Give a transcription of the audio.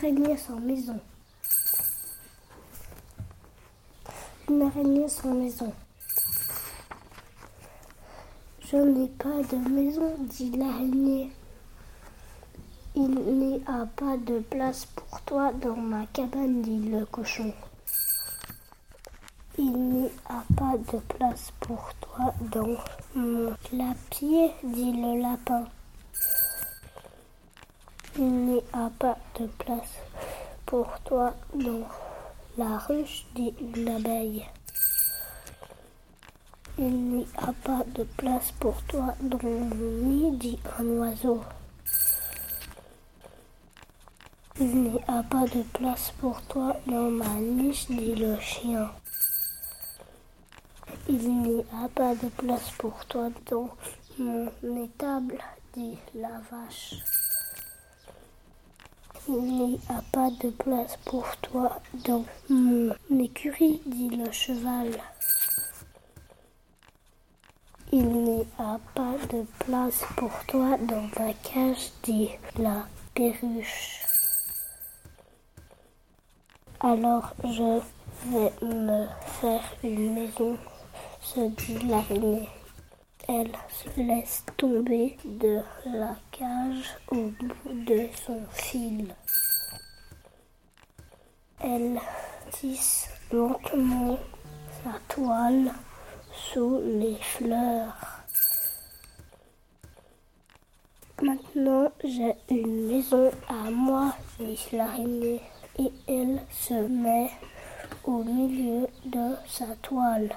araignée sans maison. Une araignée sans maison. Je n'ai pas de maison, dit l'araignée. Il n'y a pas de place pour toi dans ma cabane, dit le cochon. Il n'y a pas de place pour toi dans mon clapier, dit le lapin. Il n'y a pas de place pour toi dans la ruche, dit l'abeille. Il n'y a pas de place pour toi dans mon nid, dit un oiseau. Il n'y a pas de place pour toi dans ma niche, dit le chien. Il n'y a pas de place pour toi dans mon étable, dit la vache. Il n'y a pas de place pour toi dans mon écurie, dit le cheval. Il n'y a pas de place pour toi dans ma cage, dit la perruche. Alors je vais me faire une maison, se dit l'araignée. Elle se laisse tomber de la cage au bout de son fil. Elle tisse lentement sa toile sous les fleurs. Maintenant j'ai une maison à moi, dit l'araignée, et elle se met au milieu de sa toile.